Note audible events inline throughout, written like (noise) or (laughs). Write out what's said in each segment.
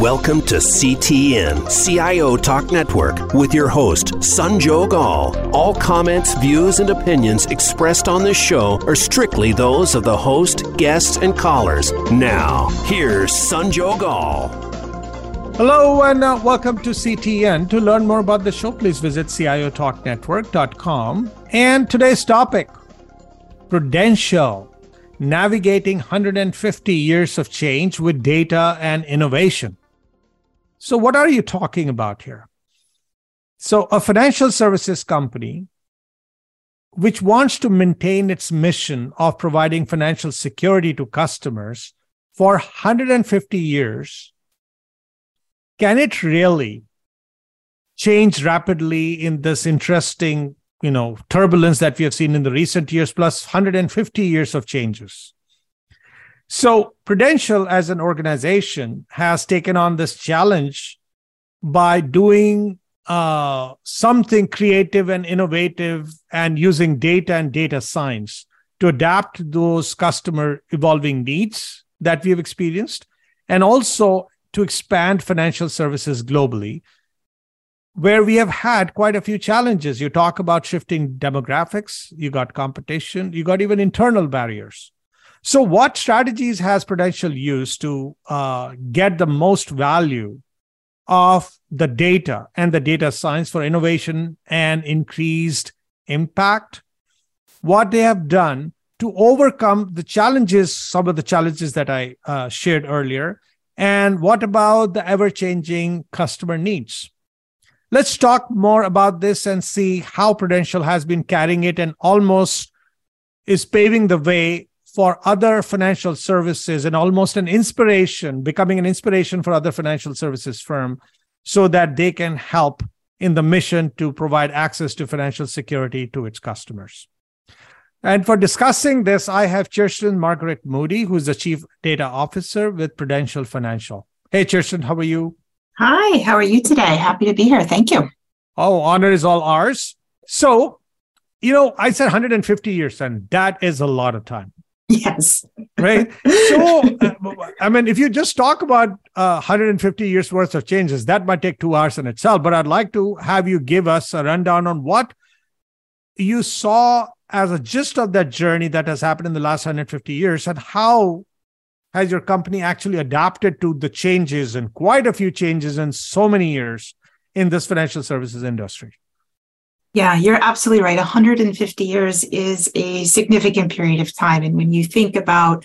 Welcome to CTN, CIO Talk Network, with your host, Sanjog Aul. All comments, views, and opinions expressed on this show are strictly those of the host, guests, and callers. Now, here's Sanjog Aul. Hello and uh, welcome to CTN. To learn more about the show, please visit ciotalknetwork.com. And today's topic Prudential navigating 150 years of change with data and innovation. So, what are you talking about here? So, a financial services company which wants to maintain its mission of providing financial security to customers for 150 years, can it really change rapidly in this interesting you know turbulence that we have seen in the recent years plus 150 years of changes so prudential as an organization has taken on this challenge by doing uh, something creative and innovative and using data and data science to adapt those customer evolving needs that we have experienced and also to expand financial services globally where we have had quite a few challenges. You talk about shifting demographics, you got competition, you got even internal barriers. So, what strategies has Prudential used to uh, get the most value of the data and the data science for innovation and increased impact? What they have done to overcome the challenges, some of the challenges that I uh, shared earlier, and what about the ever changing customer needs? Let's talk more about this and see how Prudential has been carrying it and almost is paving the way for other financial services and almost an inspiration, becoming an inspiration for other financial services firm so that they can help in the mission to provide access to financial security to its customers. And for discussing this, I have Kjersten Margaret Moody, who's the Chief Data Officer with Prudential Financial. Hey, Kjersten, how are you? Hi, how are you today? Happy to be here. Thank you. Oh, honor is all ours. So, you know, I said 150 years, and that is a lot of time. Yes. Right. So, (laughs) uh, I mean, if you just talk about uh, 150 years worth of changes, that might take two hours in itself. But I'd like to have you give us a rundown on what you saw as a gist of that journey that has happened in the last 150 years and how has your company actually adapted to the changes and quite a few changes in so many years in this financial services industry? Yeah, you're absolutely right. 150 years is a significant period of time. And when you think about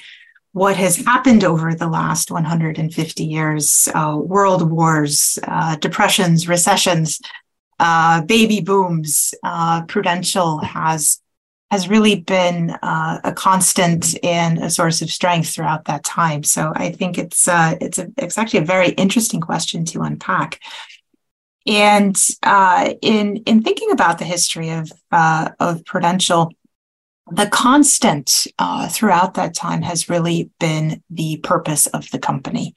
what has happened over the last 150 years uh, world wars, uh, depressions, recessions, uh, baby booms, uh, Prudential has has really been uh, a constant and a source of strength throughout that time. So I think it's uh, it's a, it's actually a very interesting question to unpack. And uh, in in thinking about the history of uh, of Prudential, the constant uh, throughout that time has really been the purpose of the company.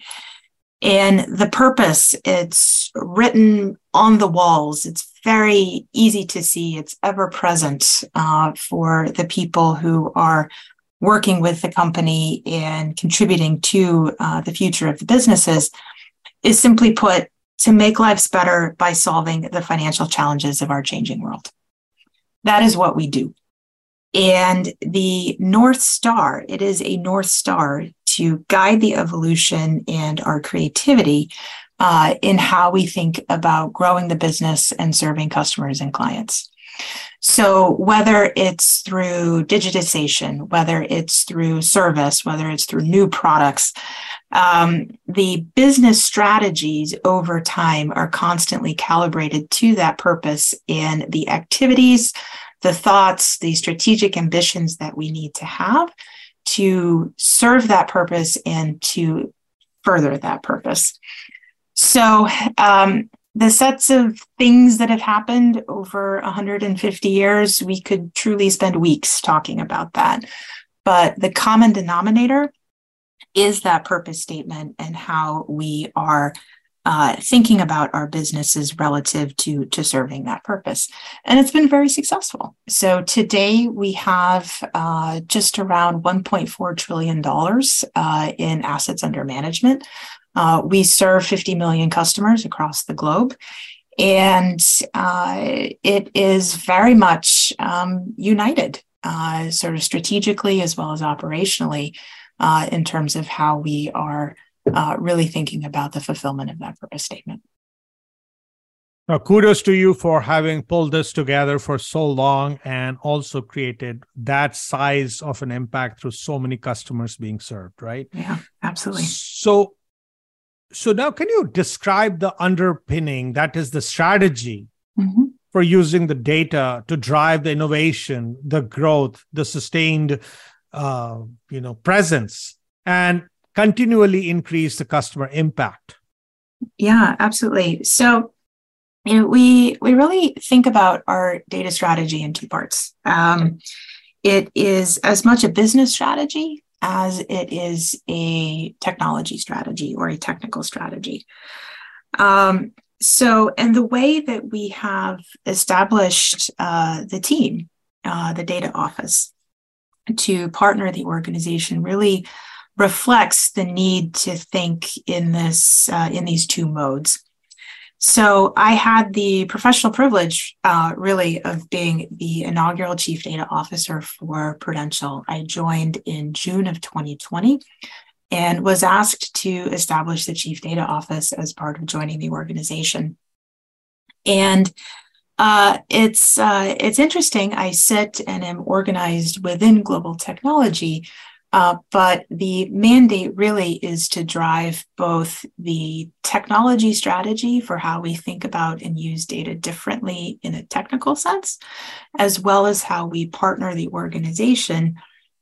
And the purpose, it's written on the walls. It's very easy to see. It's ever present uh, for the people who are working with the company and contributing to uh, the future of the businesses. Is simply put, to make lives better by solving the financial challenges of our changing world. That is what we do. And the North Star, it is a North Star to guide the evolution and our creativity uh, in how we think about growing the business and serving customers and clients. So, whether it's through digitization, whether it's through service, whether it's through new products, um, the business strategies over time are constantly calibrated to that purpose in the activities, the thoughts, the strategic ambitions that we need to have to serve that purpose and to further that purpose. So, um, the sets of things that have happened over 150 years, we could truly spend weeks talking about that. But the common denominator is that purpose statement and how we are uh, thinking about our businesses relative to to serving that purpose. And it's been very successful. So today we have uh, just around 1.4 trillion dollars uh, in assets under management. Uh, we serve 50 million customers across the globe. And uh, it is very much um, united, uh, sort of strategically as well as operationally, uh, in terms of how we are uh, really thinking about the fulfillment of that purpose statement. Now, kudos to you for having pulled this together for so long and also created that size of an impact through so many customers being served, right? Yeah, absolutely. So, so now can you describe the underpinning that is the strategy mm-hmm. for using the data to drive the innovation, the growth, the sustained, uh, you know, presence, and continually increase the customer impact? Yeah, absolutely. So you know, we we really think about our data strategy in two parts. Um, it is as much a business strategy as it is a technology strategy or a technical strategy. Um, so, and the way that we have established uh, the team, uh, the data office, to partner the organization really reflects the need to think in this uh, in these two modes. So I had the professional privilege, uh, really, of being the inaugural chief data officer for Prudential. I joined in June of 2020 and was asked to establish the chief data office as part of joining the organization. And uh, it's uh, it's interesting. I sit and am organized within global technology, uh, but the mandate really is to drive both the technology strategy for how we think about and use data differently in a technical sense, as well as how we partner the organization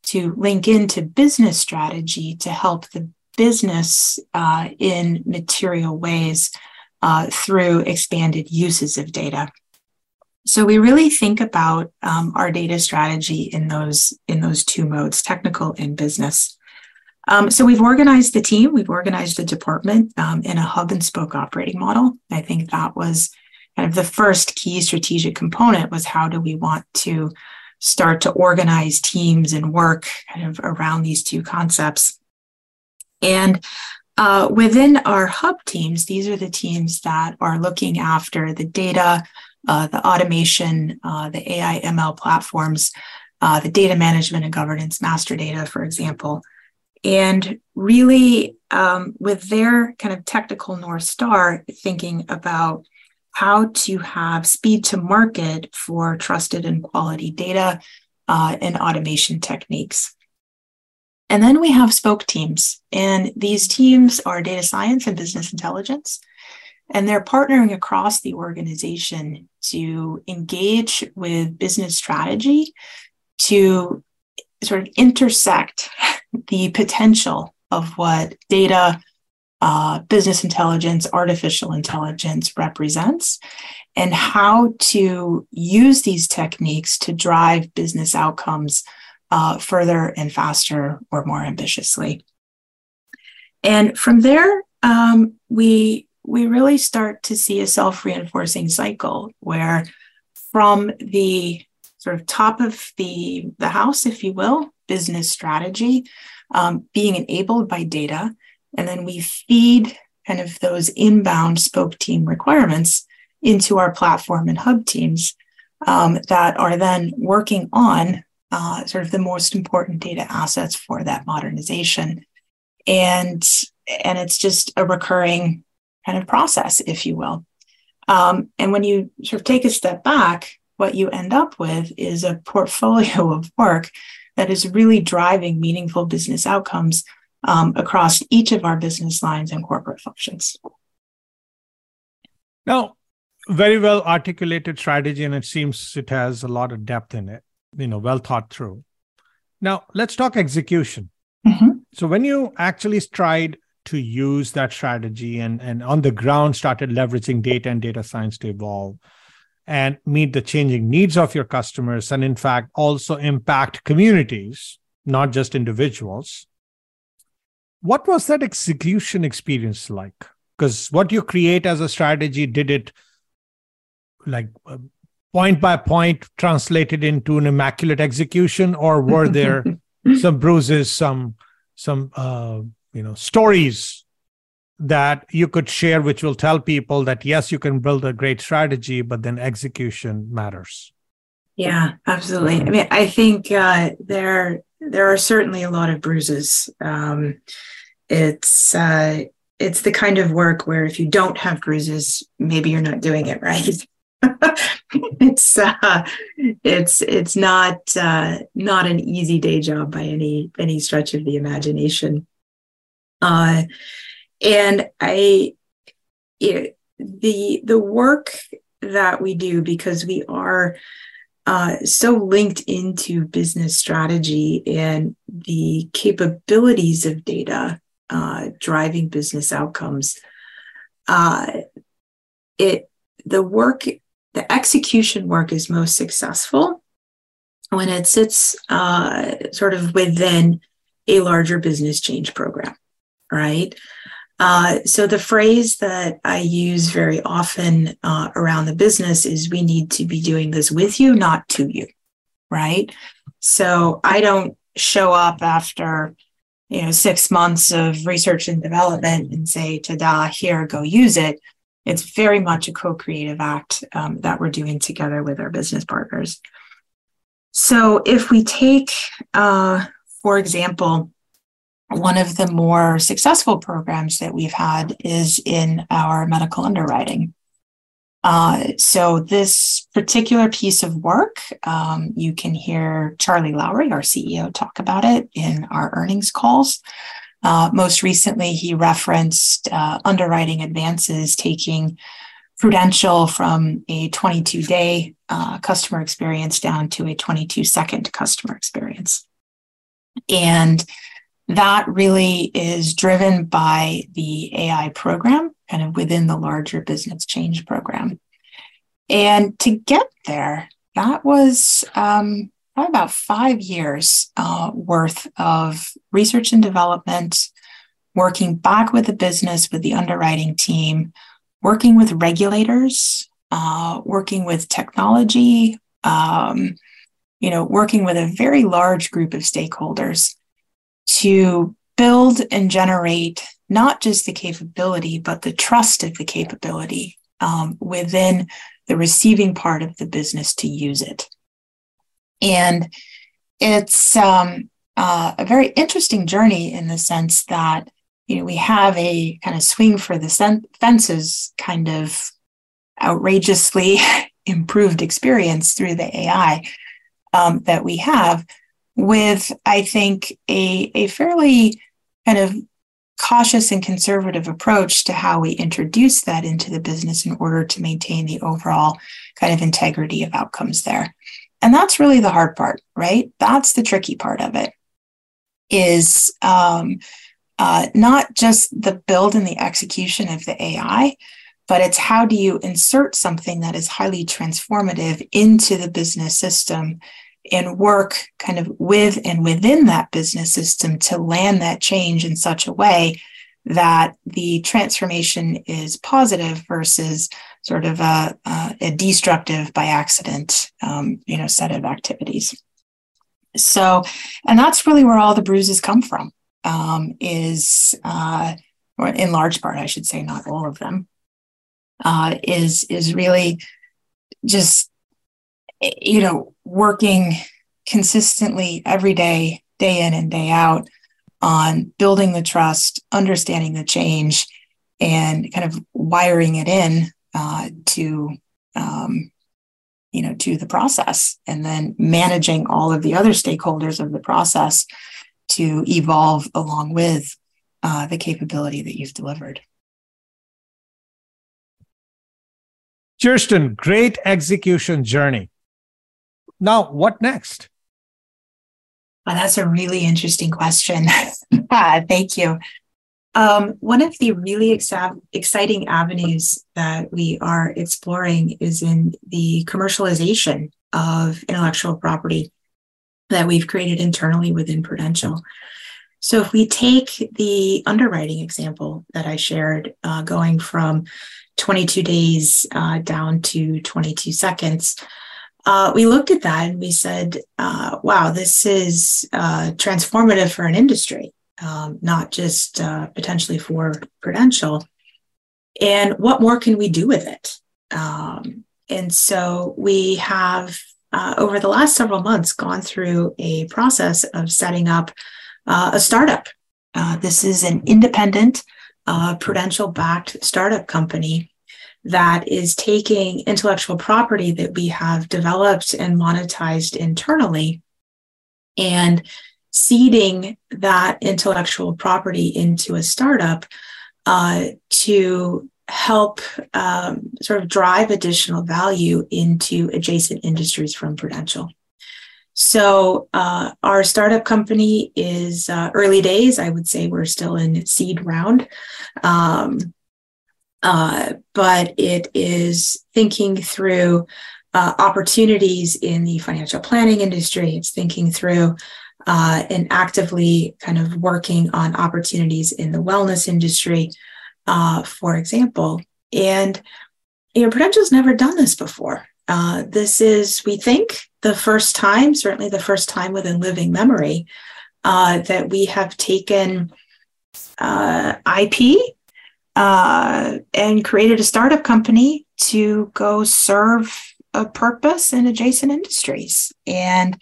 to link into business strategy to help the business uh, in material ways uh, through expanded uses of data. So we really think about um, our data strategy in those in those two modes, technical and business. Um, so we've organized the team, we've organized the department um, in a hub and spoke operating model. I think that was kind of the first key strategic component was how do we want to start to organize teams and work kind of around these two concepts. And uh, within our hub teams, these are the teams that are looking after the data, uh, the automation, uh, the AI ML platforms, uh, the data management and governance, master data, for example. And really, um, with their kind of technical North Star, thinking about how to have speed to market for trusted and quality data uh, and automation techniques. And then we have spoke teams, and these teams are data science and business intelligence. And they're partnering across the organization to engage with business strategy to sort of intersect (laughs) the potential of what data, uh, business intelligence, artificial intelligence represents, and how to use these techniques to drive business outcomes uh, further and faster or more ambitiously. And from there, um, we we really start to see a self reinforcing cycle where, from the sort of top of the, the house, if you will, business strategy, um, being enabled by data, and then we feed kind of those inbound spoke team requirements into our platform and hub teams um, that are then working on uh, sort of the most important data assets for that modernization. And and it's just a recurring kind of process, if you will. Um, and when you sort of take a step back, what you end up with is a portfolio (laughs) of work that is really driving meaningful business outcomes um, across each of our business lines and corporate functions. Now, very well articulated strategy, and it seems it has a lot of depth in it, you know, well thought through. Now, let's talk execution. Mm-hmm. So, when you actually tried to use that strategy and, and on the ground started leveraging data and data science to evolve and meet the changing needs of your customers and in fact also impact communities not just individuals. What was that execution experience like? Because what you create as a strategy did it like uh, point by point translated into an immaculate execution or were there (laughs) some bruises some some uh, you know stories that you could share, which will tell people that yes, you can build a great strategy, but then execution matters? Yeah, absolutely. I mean, I think uh, there there are certainly a lot of bruises. Um, it's uh, it's the kind of work where if you don't have bruises, maybe you're not doing it right. (laughs) it's uh, it's it's not uh, not an easy day job by any any stretch of the imagination. Uh, and I it, the the work that we do because we are uh, so linked into business strategy and the capabilities of data uh, driving business outcomes. Uh, it the work, the execution work is most successful when it sits uh, sort of within a larger business change program, right? Uh, so the phrase that I use very often uh, around the business is we need to be doing this with you, not to you, right? So I don't show up after you know six months of research and development and say, "Ta-da! Here, go use it." It's very much a co-creative act um, that we're doing together with our business partners. So if we take, uh, for example, one of the more successful programs that we've had is in our medical underwriting. Uh, so, this particular piece of work, um, you can hear Charlie Lowrey, our CEO, talk about it in our earnings calls. Uh, most recently, he referenced uh, underwriting advances taking Prudential from a 22 day uh, customer experience down to a 22 second customer experience. And that really is driven by the AI program, kind of within the larger business change program. And to get there, that was um, probably about five years uh, worth of research and development, working back with the business, with the underwriting team, working with regulators, uh, working with technology, um, you know, working with a very large group of stakeholders to build and generate not just the capability, but the trust of the capability um, within the receiving part of the business to use it. And it's um, uh, a very interesting journey in the sense that you know we have a kind of swing for the fences kind of outrageously (laughs) improved experience through the AI um, that we have, with, I think, a, a fairly kind of cautious and conservative approach to how we introduce that into the business in order to maintain the overall kind of integrity of outcomes there. And that's really the hard part, right? That's the tricky part of it is um, uh, not just the build and the execution of the AI, but it's how do you insert something that is highly transformative into the business system and work kind of with and within that business system to land that change in such a way that the transformation is positive versus sort of a, a destructive by accident um, you know set of activities. So and that's really where all the bruises come from um, is uh, or in large part i should say not all of them uh, is is really just you know, working consistently every day, day in and day out on building the trust, understanding the change, and kind of wiring it in uh, to, um, you know, to the process, and then managing all of the other stakeholders of the process to evolve along with uh, the capability that you've delivered. Kjersten, great execution journey. Now, what next? Well, that's a really interesting question. (laughs) Thank you. Um, one of the really ex- exciting avenues that we are exploring is in the commercialization of intellectual property that we've created internally within Prudential. So, if we take the underwriting example that I shared, uh, going from 22 days uh, down to 22 seconds, uh, we looked at that and we said, uh, wow, this is uh, transformative for an industry. um, not just uh, potentially for Prudential. And what more can we do with it? Um, and so we have, uh, over the last several months, gone through a process of setting up uh, a startup. This is an independent, Prudential backed startup company that is taking intellectual property that we have developed and monetized internally and seeding that intellectual property into a startup uh, to help um, sort of drive additional value into adjacent industries from Prudential. So, uh, our startup company is uh, early days. I would say we're still in seed round. Um, uh, but it is thinking through uh, opportunities in the financial planning industry. It's thinking through uh, and actively kind of working on opportunities in the wellness industry, uh, for example. And you know, Prudential's never done this before. Uh, this is, we think, the first time, certainly the first time within living memory, that we have taken IP uh, and created a startup company to go serve a purpose in adjacent industries. And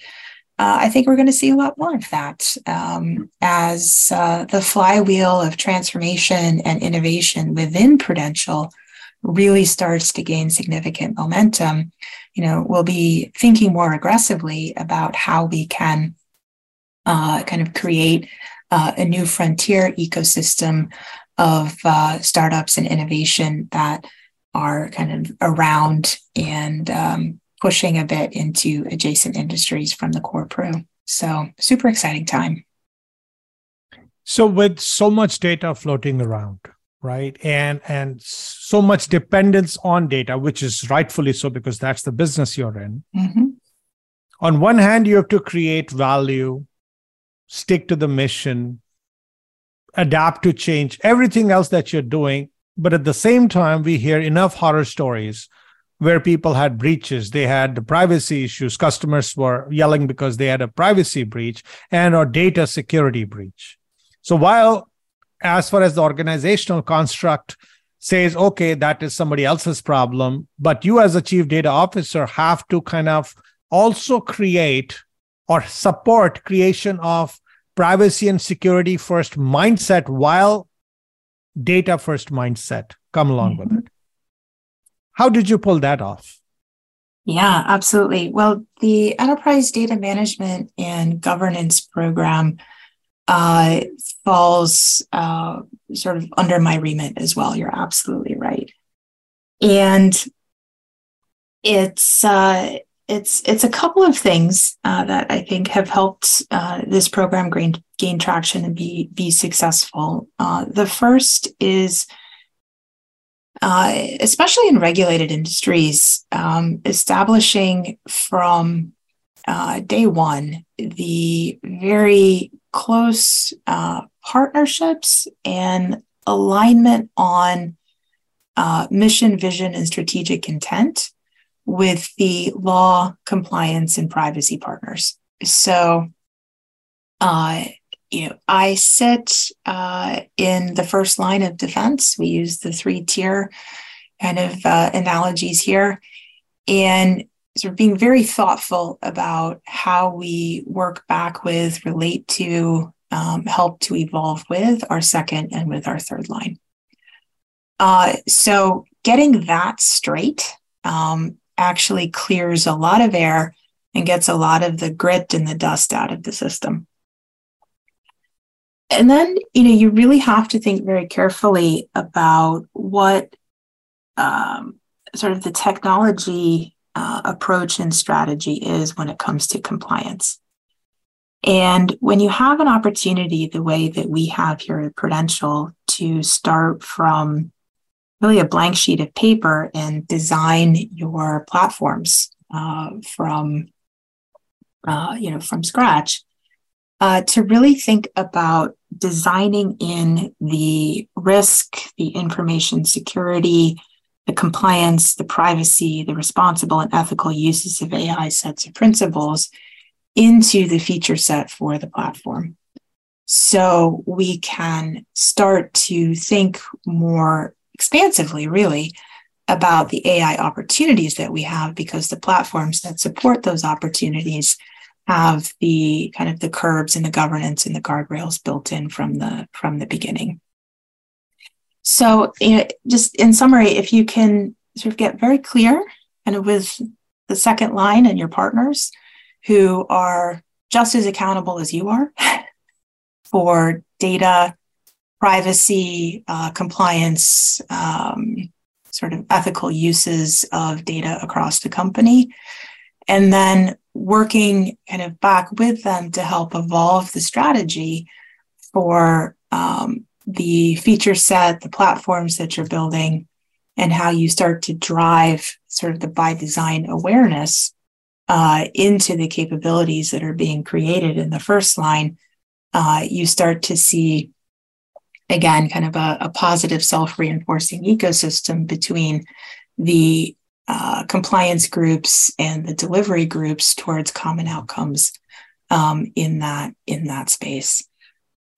uh, I think we're going to see a lot more of that um, as uh, the flywheel of transformation and innovation within Prudential really starts to gain significant momentum. You know, we'll be thinking more aggressively about how we can uh, kind of create uh, a new frontier ecosystem of uh, startups and innovation that are kind of around and um, pushing a bit into adjacent industries from the core pro. So, super exciting time. So, with so much data floating around, right, and and so much dependence on data, which is rightfully so because that's the business you're in. Mm-hmm. On one hand, you have to create value, stick to the mission, adapt to change everything else that you're doing. But at the same time, we hear enough horror stories where people had breaches they had privacy issues customers were yelling because they had a privacy breach and or data security breach so while as far as the organizational construct says okay that is somebody else's problem but you as a chief data officer have to kind of also create or support creation of privacy and security first mindset while data first mindset come along mm-hmm. with it. How did you pull that off? Yeah, absolutely. Well, the enterprise data management and governance program uh, falls uh, sort of under my remit as well. You're absolutely right. And it's uh, it's it's a couple of things uh, that I think have helped uh, this program gain gain traction and be be successful. Uh, the first is, uh, especially in regulated industries, um, establishing from uh, day one the very close uh, partnerships and alignment on mission, vision, and strategic intent with the law, compliance, and privacy partners. So, uh, you know, I sit uh, in the first line of defense. We use the three tier kind of uh, analogies here, and sort of being very thoughtful about how we work back with, relate to, um, help to evolve with our second and with our third line. Uh, so, getting that straight um, actually clears a lot of air and gets a lot of the grit and the dust out of the system. And then, you know, you really have to think very carefully about what um, sort of the technology uh, approach and strategy is when it comes to compliance. And when you have an opportunity, the way that we have here at Prudential, to start from really a blank sheet of paper and design your platforms uh, from uh, you know from scratch uh, to really think about designing in the risk the information security the compliance the privacy the responsible and ethical uses of ai sets of principles into the feature set for the platform. So we can start to think more expansively, really, about the AI opportunities that we have because the platforms that support those opportunities have the kind of the curbs and the governance and the guardrails built in from the from the beginning. So, you know, just in summary, if you can sort of get very clear and with the second line and your partners who are just as accountable as you are (laughs) for data privacy, uh, compliance, um, sort of ethical uses of data across the company. And then working kind of back with them to help evolve the strategy for um, the feature set, the platforms that you're building, and how you start to drive sort of the by design awareness uh, into the capabilities that are being created in the first line, uh, you start to see, again, kind of a, a positive self reinforcing ecosystem between the uh, compliance groups and the delivery groups towards common outcomes um, in that in that space.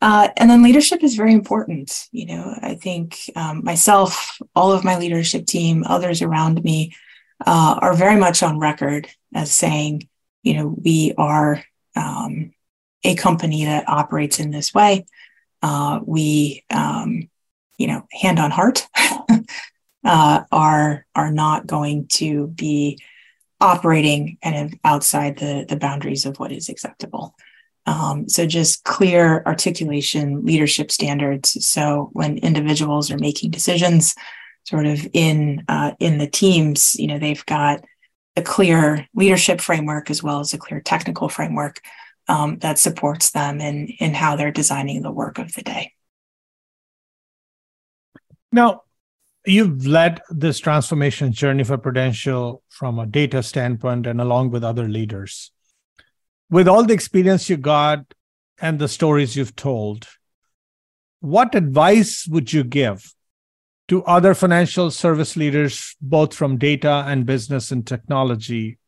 Uh, and then leadership is very important. You know, I think um, myself, all of my leadership team, others around me uh, are very much on record as saying, you know, we are um, a company that operates in this way. Uh, we, um, you know, hand on heart, (laughs) uh, are are not going to be operating kind of outside the the boundaries of what is acceptable. Um, so just clear articulation, leadership standards. So when individuals are making decisions, sort of in uh, in the teams, you know, they've got a clear leadership framework as well as a clear technical framework um, that supports them in in how they're designing the work of the day. Now, you've led this transformation journey for Prudential from a data standpoint and along with other leaders with all the experience you got and the stories you've told, what advice would you give to other financial service leaders, both from data and business and technology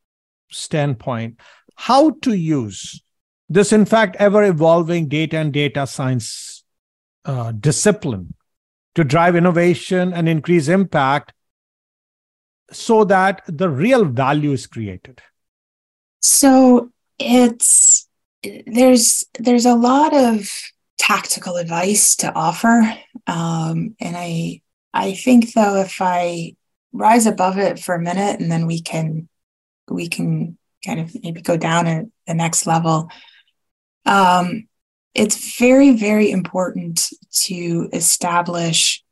standpoint, how to use this, in fact, ever evolving data and data science uh, discipline to drive innovation and increase impact so that the real value is created? So, it's there's there's a lot of tactical advice to offer um, and i i think though if i rise above it for a minute and then we can we can kind of maybe go down at the next level um, it's very very important to establish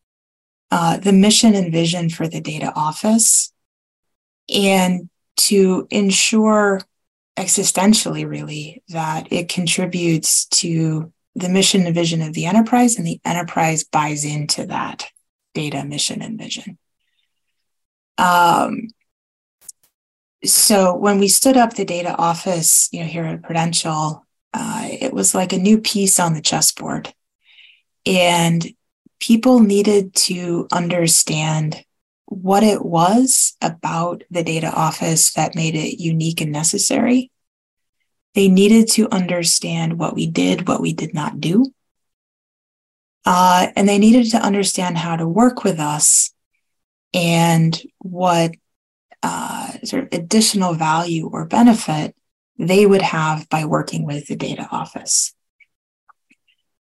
uh, the mission and vision for the data office and to ensure existentially, really, that it contributes to the mission and vision of the enterprise, and the enterprise buys into that data mission and vision. Um, so when we stood up the data office, you know, here at Prudential, uh, it was like a new piece on the chessboard, and people needed to understand what it was about the data office that made it unique and necessary. They needed to understand what we did, what we did not do. Uh, and they needed to understand how to work with us and what uh, sort of additional value or benefit they would have by working with the data office.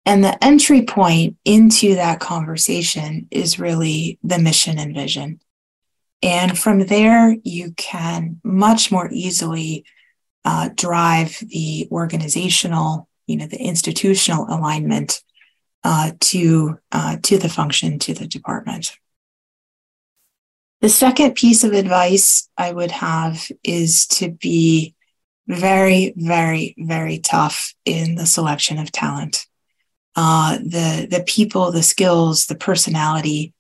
And the entry point into that conversation is really the mission and vision. And from there, you can much more easily uh, drive the organizational, you know, the institutional alignment uh, to uh, to the function, to the department. The second piece of advice I would have is to be very, very, very tough in the selection of talent uh, the the people, the skills, the personality,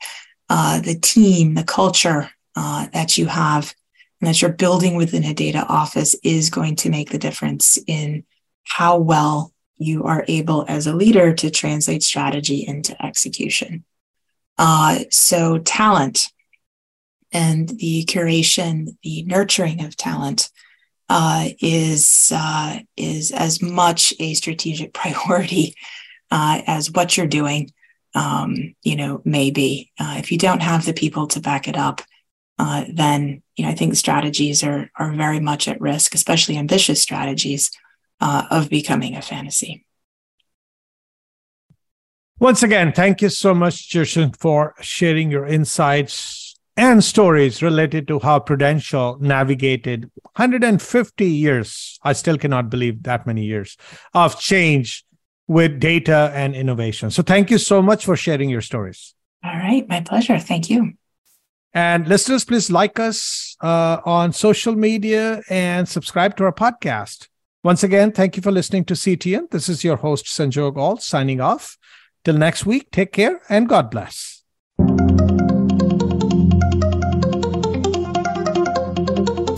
uh, the team, the culture uh, that you have and that you're building within a data office is going to make the difference in how well you are able as a leader to translate strategy into execution. Uh, so talent and the curation, the nurturing of talent uh, is uh, is as much a strategic (laughs) priority uh, as what you're doing. Um, you know, maybe uh, if you don't have the people to back it up, uh, then you know I think strategies are are very much at risk, especially ambitious strategies uh, of becoming a fantasy. Once again, thank you so much, Kjersten, for sharing your insights and stories related to how Prudential navigated 150 years. I still cannot believe that many years of change with data and innovation. So, thank you so much for sharing your stories. All right, my pleasure. Thank you. And listeners, please like us uh, on social media and subscribe to our podcast. Once again, thank you for listening to CTN. This is your host, Sanjog Aul, signing off. Till next week, take care and God bless.